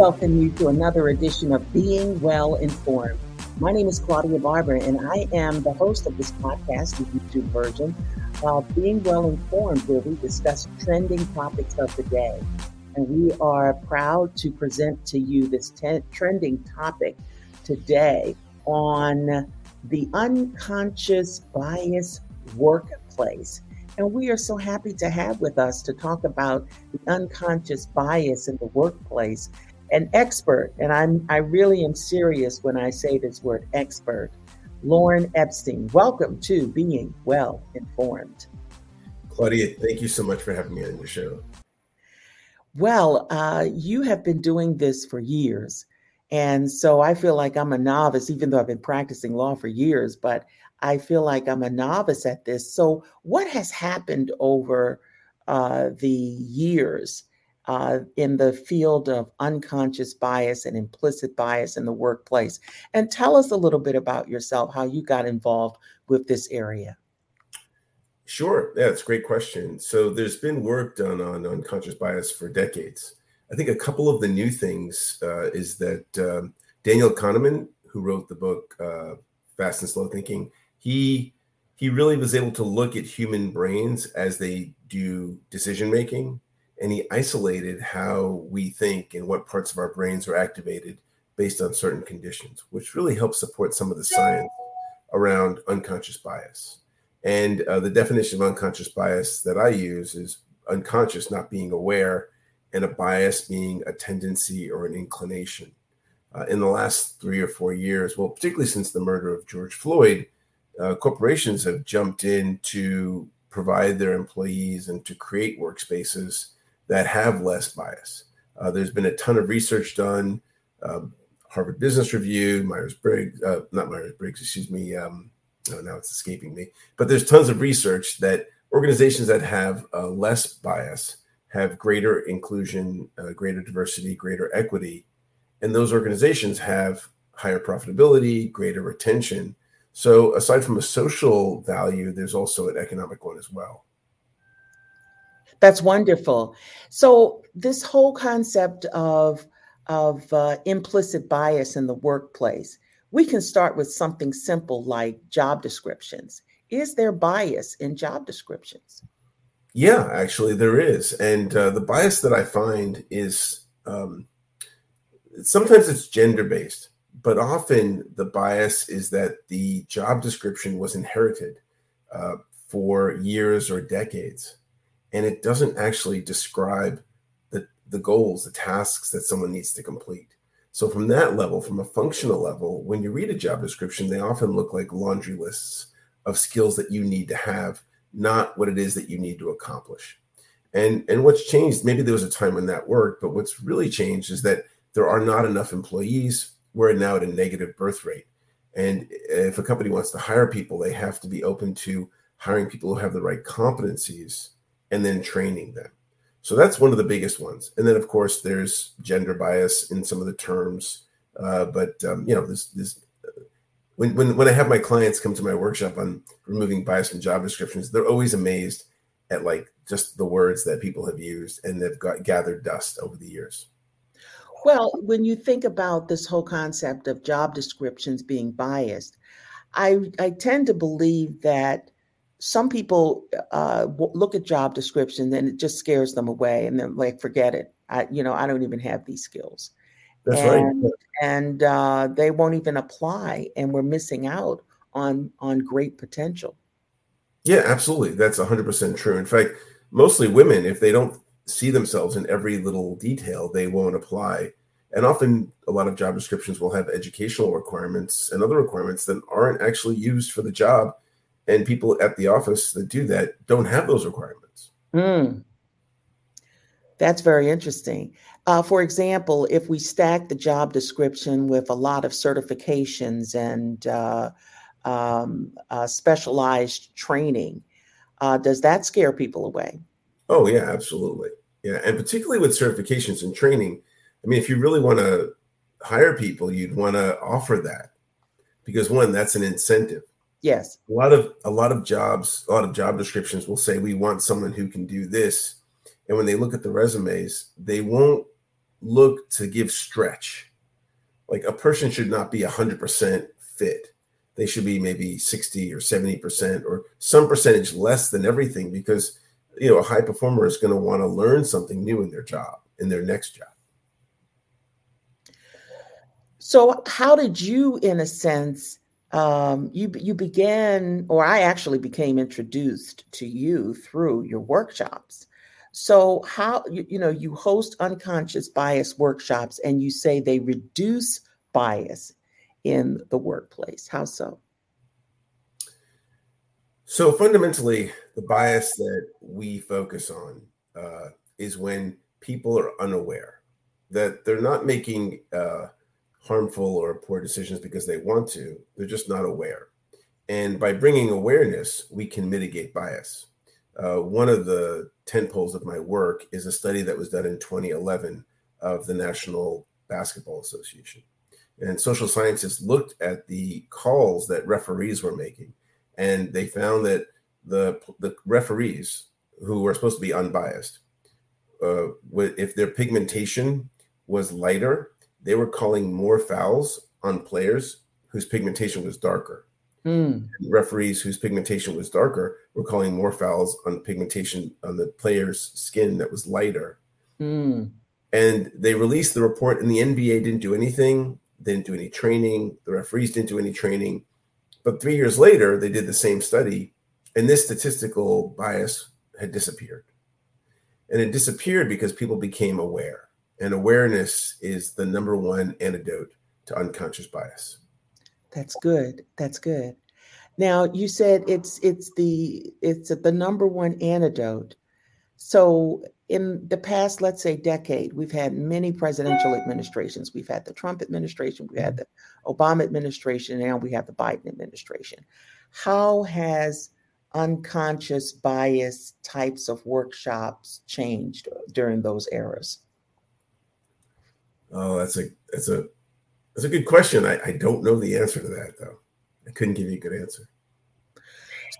welcome you to another edition of Being Well Informed. My name is Claudia Barber, and I am the host of this podcast, the YouTube version of Being Well Informed, where we discuss trending topics of the day. And we are proud to present to you this trending topic today on the unconscious bias workplace. And we are so happy to have with us to talk about the unconscious bias in the workplace an expert, and I'm I really am serious when I say this word expert, Lorne Epstein. Welcome to Being Well Informed. Claudia, thank you so much for having me on your show. Well, uh, you have been doing this for years. And so I feel like I'm a novice, even though I've been practicing law for years, but I feel like I'm a novice at this. So, what has happened over uh, the years uh, in the field of unconscious bias and implicit bias in the workplace. And tell us a little bit about yourself, how you got involved with this area. Sure. Yeah, it's a great question. So there's been work done on unconscious bias for decades. I think a couple of the new things uh, is that um, Daniel Kahneman, who wrote the book uh, Fast and Slow Thinking, he he really was able to look at human brains as they do decision making and he isolated how we think and what parts of our brains are activated based on certain conditions, which really helps support some of the science around unconscious bias. And uh, the definition of unconscious bias that I use is unconscious not being aware, and a bias being a tendency or an inclination. Uh, in the last three or four years, well, particularly since the murder of George Floyd, uh, corporations have jumped in to provide their employees and to create workspaces that have less bias. Uh, there's been a ton of research done. Um, Harvard Business Review, Myers Briggs, uh, not Myers Briggs, excuse me. Um, oh, now it's escaping me. But there's tons of research that organizations that have uh, less bias have greater inclusion, uh, greater diversity, greater equity, and those organizations have higher profitability, greater retention. So, aside from a social value, there's also an economic one as well. That's wonderful. So this whole concept of of uh, implicit bias in the workplace, we can start with something simple like job descriptions. Is there bias in job descriptions? Yeah, actually, there is, and uh, the bias that I find is um, sometimes it's gender based, but often the bias is that the job description was inherited uh, for years or decades and it doesn't actually describe the, the goals, the tasks that someone needs to complete. So, from that level, from a functional level, when you read a job description, they often look like laundry lists of skills that you need to have, not what it is that you need to accomplish. And, and what's changed, maybe there was a time when that worked, but what's really changed is that there are not enough employees. We're now at a negative birth rate. And if a company wants to hire people, they have to be open to hiring people who have the right competencies and then training them. So that's one of the biggest ones. And then, of course, there's gender bias in some of the terms. Uh, but um, you know, this this when, when when I have my clients come to my workshop on removing bias from job descriptions, they're always amazed at like just the words that people have used and they've got gathered dust over the years. Well, when you think about this whole concept of job descriptions being biased, I I tend to believe that some people uh, look at job descriptions and it just scares them away and they're like forget it. I you know i don't even have these skills. That's and, right. And uh, they won't even apply and we're missing out on on great potential. Yeah absolutely. That's 100% true. In fact mostly women if they don't see themselves in every little detail they won't apply. And often a lot of job descriptions will have educational requirements and other requirements that aren't actually used for the job and people at the office that do that don't have those requirements. Mm. That's very interesting. Uh, for example, if we stack the job description with a lot of certifications and uh, um, uh, specialized training, uh, does that scare people away? Oh, yeah, absolutely. Yeah. And particularly with certifications and training, I mean, if you really want to hire people, you'd want to offer that because one, that's an incentive. Yes. A lot of a lot of jobs, a lot of job descriptions will say we want someone who can do this. And when they look at the resumes, they won't look to give stretch. Like a person should not be 100% fit. They should be maybe 60 or 70% or some percentage less than everything because you know a high performer is going to want to learn something new in their job, in their next job. So, how did you, in a sense, um, you you began, or I actually became introduced to you through your workshops. So, how you, you know you host unconscious bias workshops, and you say they reduce bias in the workplace. How so? So fundamentally, the bias that we focus on uh, is when people are unaware that they're not making uh, harmful or poor decisions because they want to. They're just not aware. And by bringing awareness, we can mitigate bias. Uh, one of the 10 poles of my work is a study that was done in 2011 of the National Basketball Association. And social scientists looked at the calls that referees were making, and they found that the, the referees, who were supposed to be unbiased, uh, if their pigmentation was lighter, they were calling more fouls on players whose pigmentation was darker. Mm. Referees whose pigmentation was darker were calling more fouls on pigmentation on the player's skin that was lighter. Mm. And they released the report, and the NBA didn't do anything. They didn't do any training. The referees didn't do any training. But three years later, they did the same study, and this statistical bias had disappeared. And it disappeared because people became aware and awareness is the number one antidote to unconscious bias. That's good. That's good. Now you said it's it's the it's the number one antidote. So in the past let's say decade we've had many presidential administrations. We've had the trump administration we had the obama administration and we have the biden administration. How has unconscious bias types of workshops changed during those eras Oh, that's a that's a that's a good question. I, I don't know the answer to that though. I couldn't give you a good answer.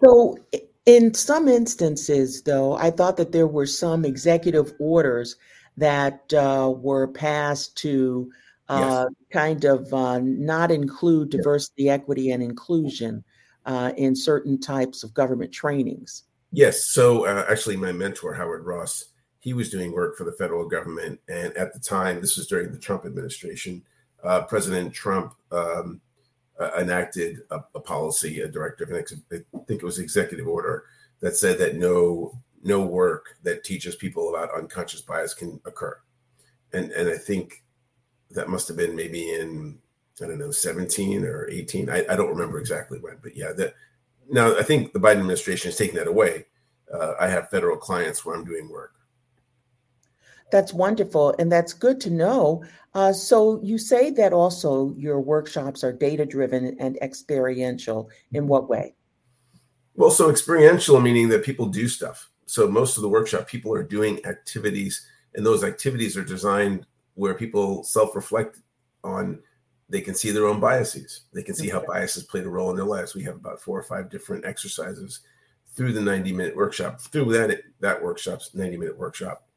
So in some instances, though, I thought that there were some executive orders that uh, were passed to uh, yes. kind of uh, not include diversity, yes. equity, and inclusion uh, in certain types of government trainings. Yes. So uh, actually, my mentor, Howard Ross, he was doing work for the federal government. And at the time, this was during the Trump administration, uh, President Trump um, uh, enacted a, a, policy, a directive, I think it was executive order that said that no no work that teaches people about unconscious bias can occur. And and I think that must have been maybe in I don't know 17 or 18. I, I don't remember exactly when, but yeah, that now I think the Biden administration is taking that away. Uh, I have federal clients where I'm doing work that's wonderful. And that's good to know. Uh, so, you say that also your workshops are data driven and experiential. In what way? Well, so experiential meaning that people do stuff. So, most of the workshop, people are doing activities, and those activities are designed where people self reflect on they can see their own biases. They can see how biases played a role in their lives. We have about four or five different exercises through the 90 minute workshop, through that, that workshop's 90 minute workshop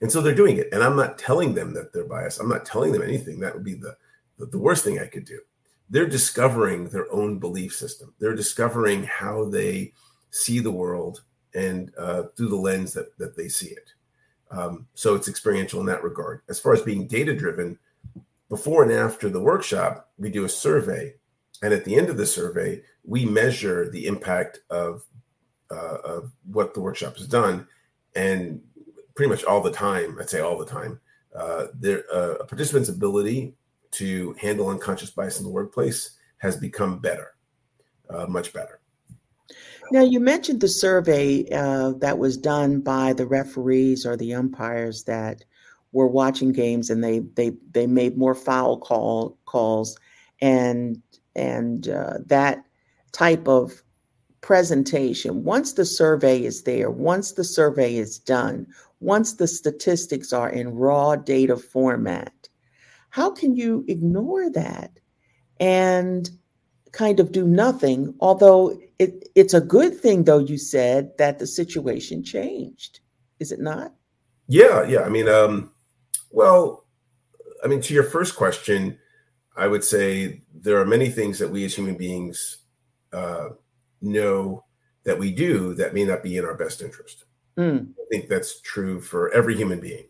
and so they're doing it. And I'm not telling them that they're biased. I'm not telling them anything. That would be the, the, worst thing I could do. They're discovering their own belief system. They're discovering how they see the world and uh, through the lens that, that they see it. Um, so it's experiential in that regard. As far as being data driven, before and after the workshop, we do a survey. And at the end of the survey, we measure the impact of, uh, of what the workshop has done. And pretty much all the time, I'd say all the time, uh, their uh, a participant's ability to handle unconscious bias in the workplace has become better, uh, much better. Now, you mentioned the survey uh, that was done by the referees or the umpires that were watching games, and they they they made more foul call calls, and and uh, that type of presentation. Once the survey is there, once the survey is done, once the statistics are in raw data format. How can you ignore that and kind of do nothing? Although it, it's a good thing, though, you said that the situation changed. Is it not? Yeah, yeah. I mean, um, Well, I mean, to your first question, I would say there are many things that we as human beings uh, know that we do that may not be in our best interest. Mm. I think that's true for every human being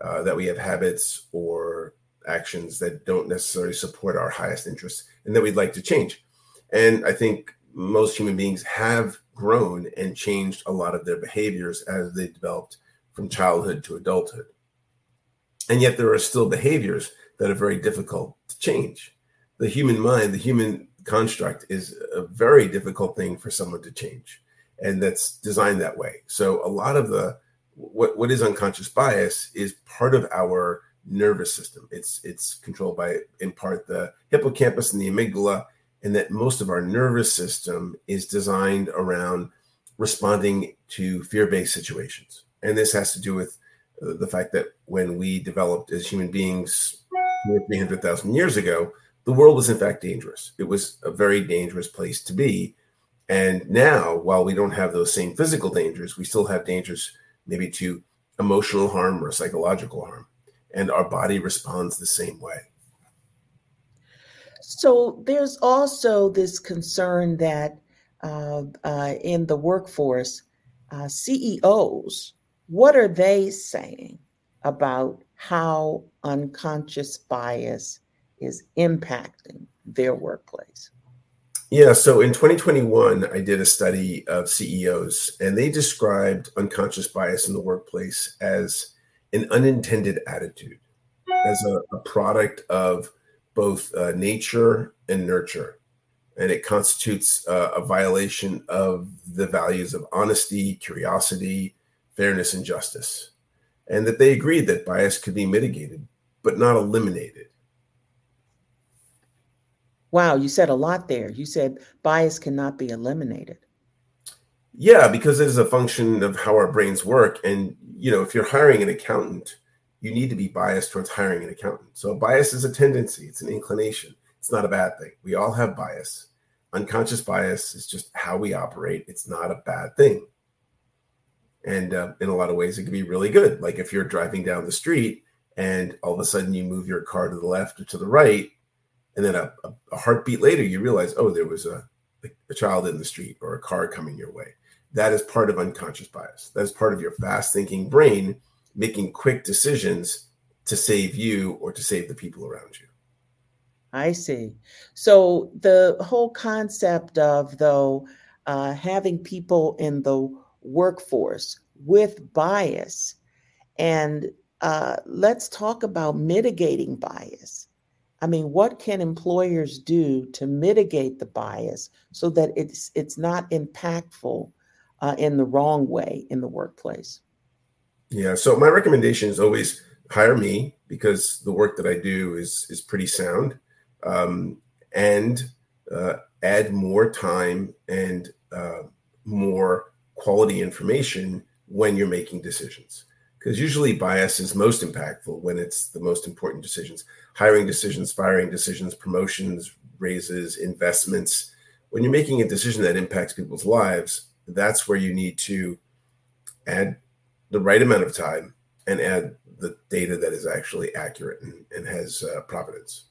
uh, that we have habits or actions that don't necessarily support our highest interests and that we'd like to change. And I think most human beings have grown and changed a lot of their behaviors as they developed from childhood to adulthood. And yet there are still behaviors that are very difficult to change. The human mind, the human construct is a very difficult thing for someone to change. And that's designed that way. So a lot of the what, what is unconscious bias is part of our nervous system. It's it's controlled by in part the hippocampus and the amygdala, and that most of our nervous system is designed around responding to fear-based situations. And this has to do with uh, the fact that when we developed as human beings 300,000 years ago, the world was in fact dangerous. It was a very dangerous place to be. And now, while we don't have those same physical dangers, we still have dangers maybe to emotional harm or psychological harm. And our body responds the same way. So there's also this concern that uh, uh, in the workforce, uh, CEOs, what are they saying about how unconscious bias is impacting their workplace? Yeah, so in 2021, I did a study of CEOs, and they described unconscious bias in the workplace as an unintended attitude, as a, a product of both uh, nature and nurture. And it constitutes uh, a violation of the values of honesty, curiosity, fairness, and justice and that they agreed that bias could be mitigated, but not eliminated. Wow, you said a lot there. You said bias cannot be eliminated. Yeah, because it is a function of how our brains work. And, you know, if you're hiring an accountant, you need to be biased towards hiring an accountant. So bias is a tendency, it's an inclination. It's not a bad thing. We all have bias. Unconscious bias is just how we operate. It's not a bad thing. And uh, in a lot of ways, it can be really good. Like if you're driving down the street and all of a sudden you move your car to the left or to the right, and then a, a heartbeat later, you realize, oh, there was a, a child in the street or a car coming your way. That is part of unconscious bias. That is part of your fast thinking brain making quick decisions to save you or to save the people around you. I see. So the whole concept of though uh, having people in the workforce with bias. And uh, let's talk about mitigating bias. I mean, what can employers do to mitigate the bias so that it's it's not impactful uh, in the wrong way in the workplace? Yeah. So my recommendation is always hire me because the work that I do is is pretty sound, um, and uh, add more time and uh, more quality information when you're making decisions. Because usually bias is most impactful when it's the most important decisions hiring decisions, firing decisions, promotions, raises, investments. When you're making a decision that impacts people's lives, that's where you need to add the right amount of time and add the data that is actually accurate and, and has uh, provenance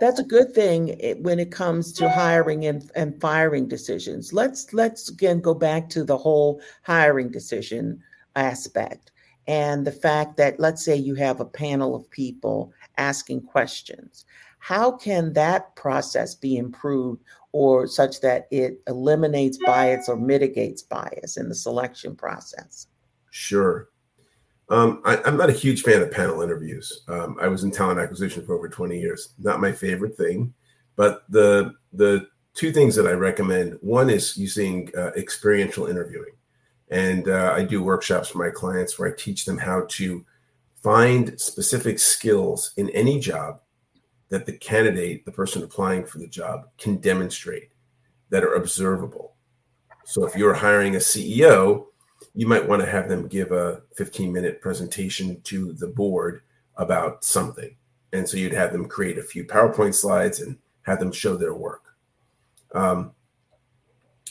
that's a good thing when it comes to hiring and, and firing decisions. Let's let's again go back to the whole hiring decision aspect and the fact that let's say you have a panel of people asking questions. How can that process be improved or such that it eliminates bias or mitigates bias in the selection process? Sure. Um, I, am not a huge fan of panel interviews. Um, I was in talent acquisition for over 20 years. Not my favorite thing, but the the two things that I recommend. One is using uh, experiential interviewing, and uh, I do workshops for my clients where I teach them how to find specific skills in any job that the candidate, the person applying for the job, can demonstrate that are observable. So if you're hiring a CEO you might want to have them give a 15 minute presentation to the board about something. And so you'd have them create a few PowerPoint slides and have them show their work. Um,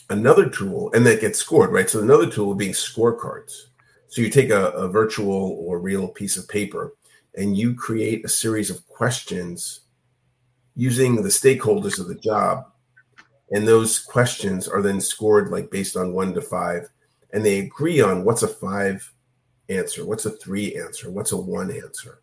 another tool, and that gets scored, right? So another tool being scorecards. So you take a, a virtual or real piece of paper and you create a series of questions using the stakeholders of the job. And those questions are then scored like based on one to five. And they agree on what's a five answer, what's a three answer, what's a one answer.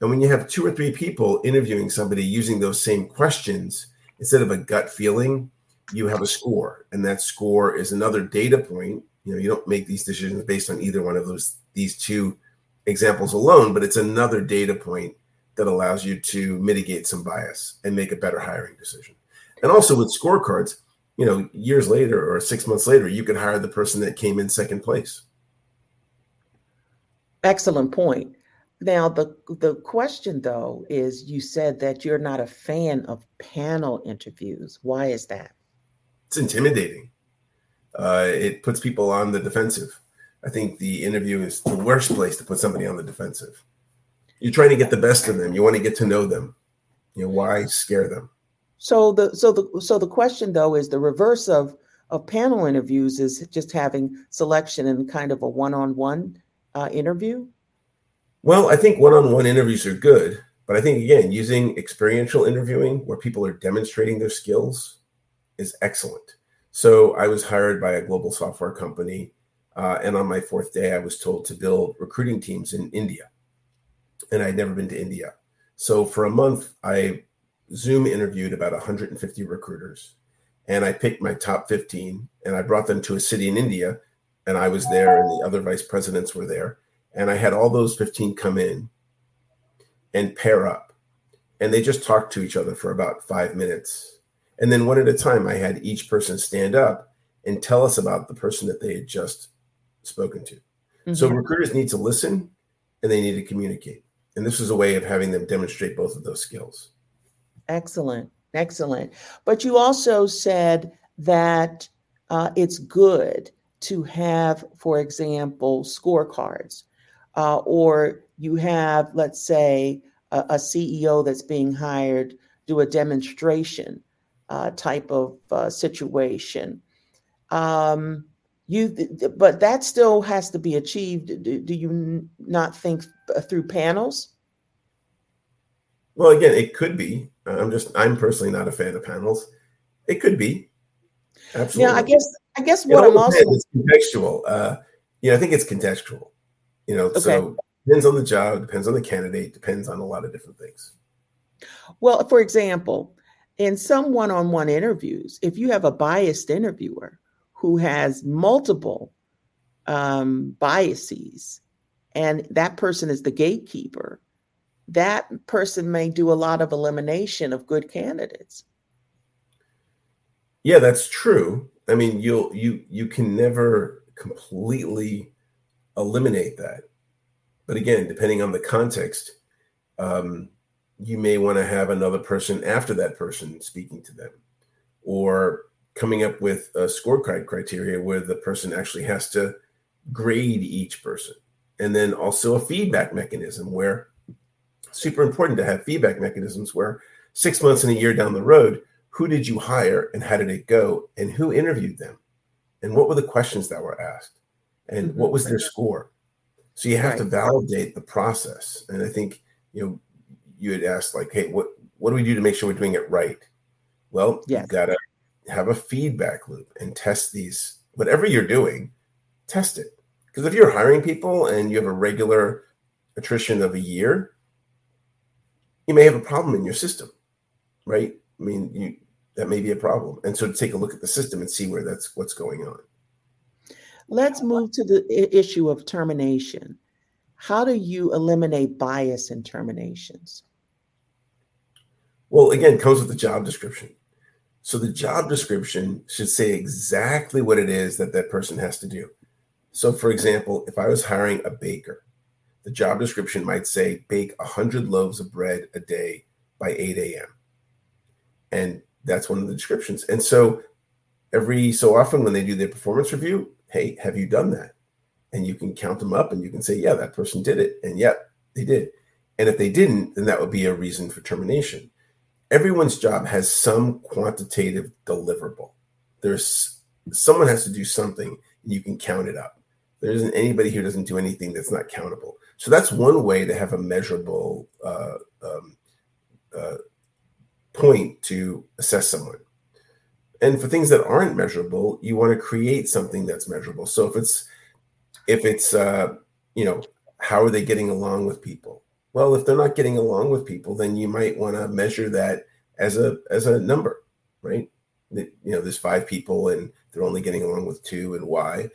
And when you have two or three people interviewing somebody using those same questions, instead of a gut feeling, you have a score. And that score is another data point. You know, you don't make these decisions based on either one of those these two examples alone, but it's another data point that allows you to mitigate some bias and make a better hiring decision. And also with scorecards, you know, years later or six months later, you could hire the person that came in second place. Excellent point. Now, the the question though is, you said that you're not a fan of panel interviews. Why is that? It's intimidating. Uh, it puts people on the defensive. I think the interview is the worst place to put somebody on the defensive. You're trying to get the best of them. You want to get to know them. You know why scare them? So the so the so the question though is the reverse of of panel interviews is just having selection and kind of a one-on-one uh, interview. Well, I think one-on-one interviews are good, but I think again using experiential interviewing where people are demonstrating their skills is excellent. So I was hired by a global software company, uh, and on my fourth day, I was told to build recruiting teams in India, and I'd never been to India. So for a month, I Zoom interviewed about 150 recruiters, and I picked my top 15, and I brought them to a city in India, and I was there, and the other vice presidents were there and I had all those 15 come in and pair up. And they just talked to each other for about five minutes. And then one at a time, I had each person stand up and tell us about the person that they had just spoken to. Mm-hmm. So recruiters need to listen and they need to communicate. And this was a way of having them demonstrate both of those skills. Excellent. Excellent. But you also said that uh, it's good to have, for example, scorecards uh, or you have, let's say, a, a, CEO that's being hired do a demonstration uh, type of uh, situation. Um, you, but that still has to be achieved. Do, do you not think uh, through panels? Well, again, it could be. I'm just, I'm personally not a fan of panels. It could be. Absolutely. Yeah, I guess, I guess what I'm also. It's contextual. Uh, you know, I think it's contextual. You know, okay. so depends on the job, depends on the candidate, depends on a lot of different things. Well, for example, in some one on one interviews, if you have a biased interviewer who has multiple um, biases and that person is the gatekeeper, that person may do a lot of elimination of good candidates. Yeah, that's true. I mean, you'll you you can never completely eliminate that. But again, depending on the context, um, you may want to have another person after that person speaking to them, or coming up with a scorecard criteria where the person actually has to grade each person, and then also a feedback mechanism where super important to have feedback mechanisms where six months and a year down the road, who did you hire and how did it go, and who interviewed them, and what were the questions that were asked? And mm-hmm. what was their score? So you have right. to validate the process. And i think you know you had asked like hey what what do we do to make sure we're doing it right? Well yes. you've got to have a feedback loop and test these whatever you're doing test it. Because if you're hiring people and you have a regular attrition of a year you may have a problem in your system right? I mean you that may be a problem. And so to take a look at the system and see where that's what's going on. Let's move to the issue of termination. How do you eliminate bias in terminations? Well, again, comes with the job description. So the job description should say exactly what it is that that person has to do. So, for example, if I was hiring a baker, the job description might say bake 100 loaves of bread a day by 8 a.m. And that's one of the descriptions. And so, every so often when they do their performance review, hey, have you done that? And you can count them up and you can say, yeah, that person did it. And yep, they did. And if they didn't, then that would be a reason for termination. Everyone's job has some quantitative deliverable. There's someone has to do something and you can count it up. There isn't anybody who doesn't do anything that's not countable. So that's one way to have a measurable uh, um, uh, point to assess someone. And for things that aren't measurable, you want to create something that's measurable. So if it's if it's uh, you know how are they getting along with people? Well, if they're not getting along with people, then you might want to measure that as a as a number, right? You know, there's five people and they're only getting along with two, and why,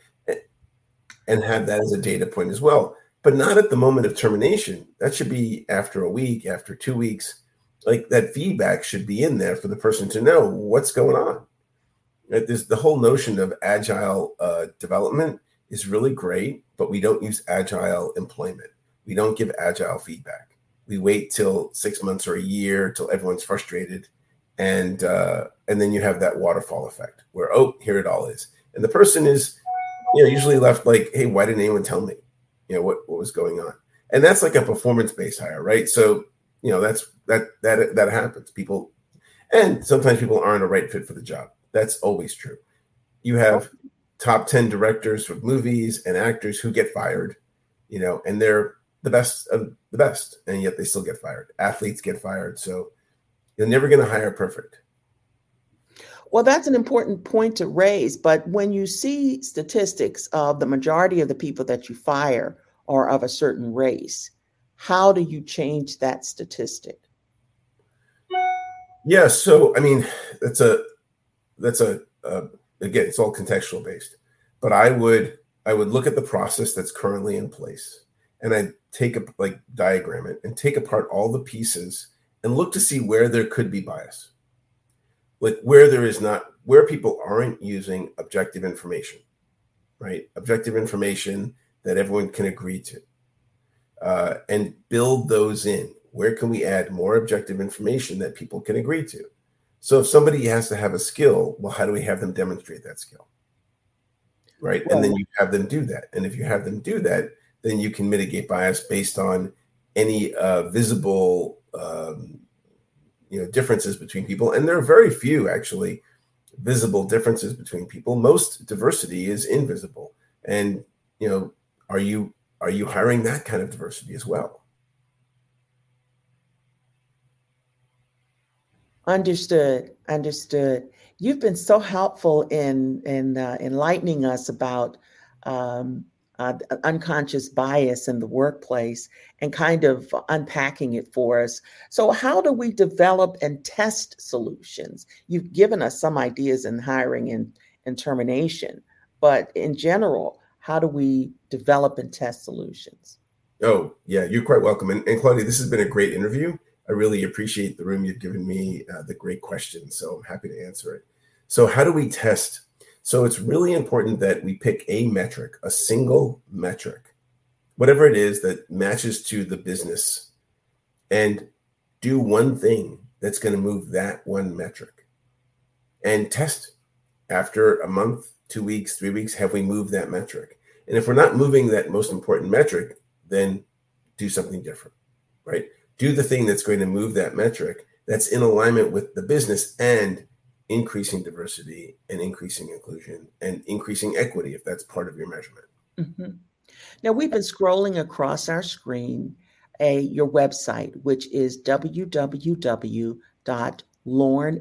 and have that as a data point as well. But not at the moment of termination. That should be after a week, after two weeks. Like that feedback should be in there for the person to know what's going on. There's the whole notion of agile uh, development is really great, but we don't use agile employment. We don't give agile feedback. We wait till six months or a year till everyone's frustrated, and uh, and then you have that waterfall effect where oh here it all is, and the person is you know usually left like hey why didn't anyone tell me you know what what was going on, and that's like a performance based hire right? So you know that's that that that happens. People and sometimes people aren't a right fit for the job. That's always true. You have top 10 directors of movies and actors who get fired, you know, and they're the best of the best, and yet they still get fired. Athletes get fired. So you're never going to hire perfect. Well, that's an important point to raise. But when you see statistics of the majority of the people that you fire are of a certain race, how do you change that statistic? Yeah, so I mean, that's a that's a, a again, it's all contextual based. But I would I would look at the process that's currently in place and I take a like diagram it and take apart all the pieces and look to see where there could be bias. Like where there is not where people aren't using objective information, right? Objective information that everyone can agree to. Uh, and build those in. Where can we add more objective information that people can agree to? So if somebody has to have a skill, well, how do we have them demonstrate that skill? Right. Well, and then you have them do that. And if you have them do that, then you can mitigate bias based on any uh, visible um, you know differences between people. And there are very few actually visible differences between people. Most diversity is invisible. And you know, are you are you hiring that kind of diversity as well? Understood. Understood. You've been so helpful in in uh, enlightening us about um, uh, unconscious bias in the workplace and kind of unpacking it for us. So, how do we develop and test solutions? You've given us some ideas in hiring and, and termination, but in general, how do we develop and test solutions? Oh, yeah, you're quite welcome. And, and Claudia, this has been a great interview. I really appreciate the room you've given me, uh, the great questions. So I'm happy to answer it. So, how do we test? So, it's really important that we pick a metric, a single metric, whatever it is that matches to the business, and do one thing that's going to move that one metric and test after a month, two weeks, three weeks. Have we moved that metric? And if we're not moving that most important metric, then do something different, right? Do the thing that's going to move that metric that's in alignment with the business and increasing diversity and increasing inclusion and increasing equity if that's part of your measurement. Mm-hmm. Now we've been scrolling across our screen a your website, which is www.lorne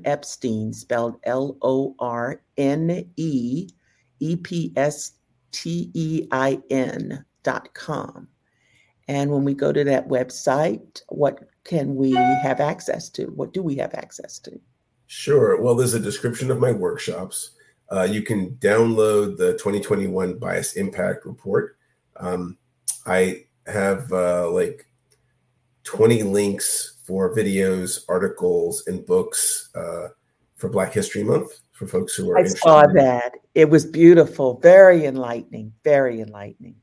Epstein, spelled L O R N E E P S T E I N dot com. And when we go to that website, what can we have access to? What do we have access to? Sure. Well, there's a description of my workshops. Uh, you can download the 2021 Bias Impact Report. Um, I have uh, like 20 links for videos, articles, and books uh, for Black History Month for folks who are. I saw that. It was beautiful, very enlightening, very enlightening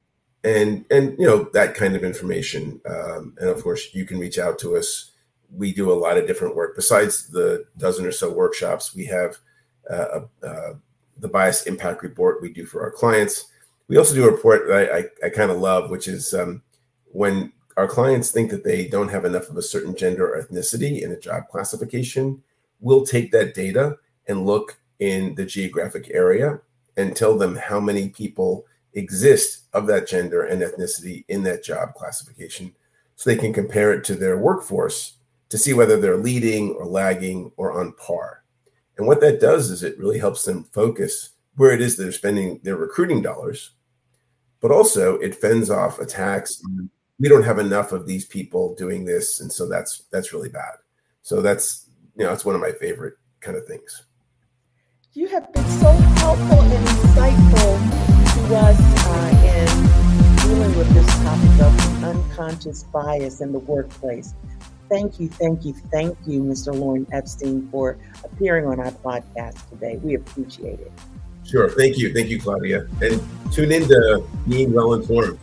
and and you know that kind of information um, and of course you can reach out to us. We do a lot of different work. Besides the dozen or so workshops we have uh, uh, the bias impact report we do for our clients. We also do a report that i, I, I kind of love which is um, when our clients think that they don't have enough of a certain gender or ethnicity in a job classification we'll take that data and look in the geographic area and tell them how many people exist of that gender and ethnicity in that job classification so they can compare it to their workforce to see whether they're leading or lagging or on par. And what that does is it really helps them focus where it is they're spending their recruiting dollars, but also it fends off attacks. We don't have enough of these people doing this, and so that's that's really bad. So that's you know that's one of my favorite kind of things. You have been so helpful and insightful us uh, in dealing with this topic of unconscious bias in the workplace. Thank you, thank you, thank you, Mr. Lorne Epstein, for appearing on our podcast today. We appreciate it. Sure. Thank you. Thank you, Claudia. And tune in to Being Well Informed.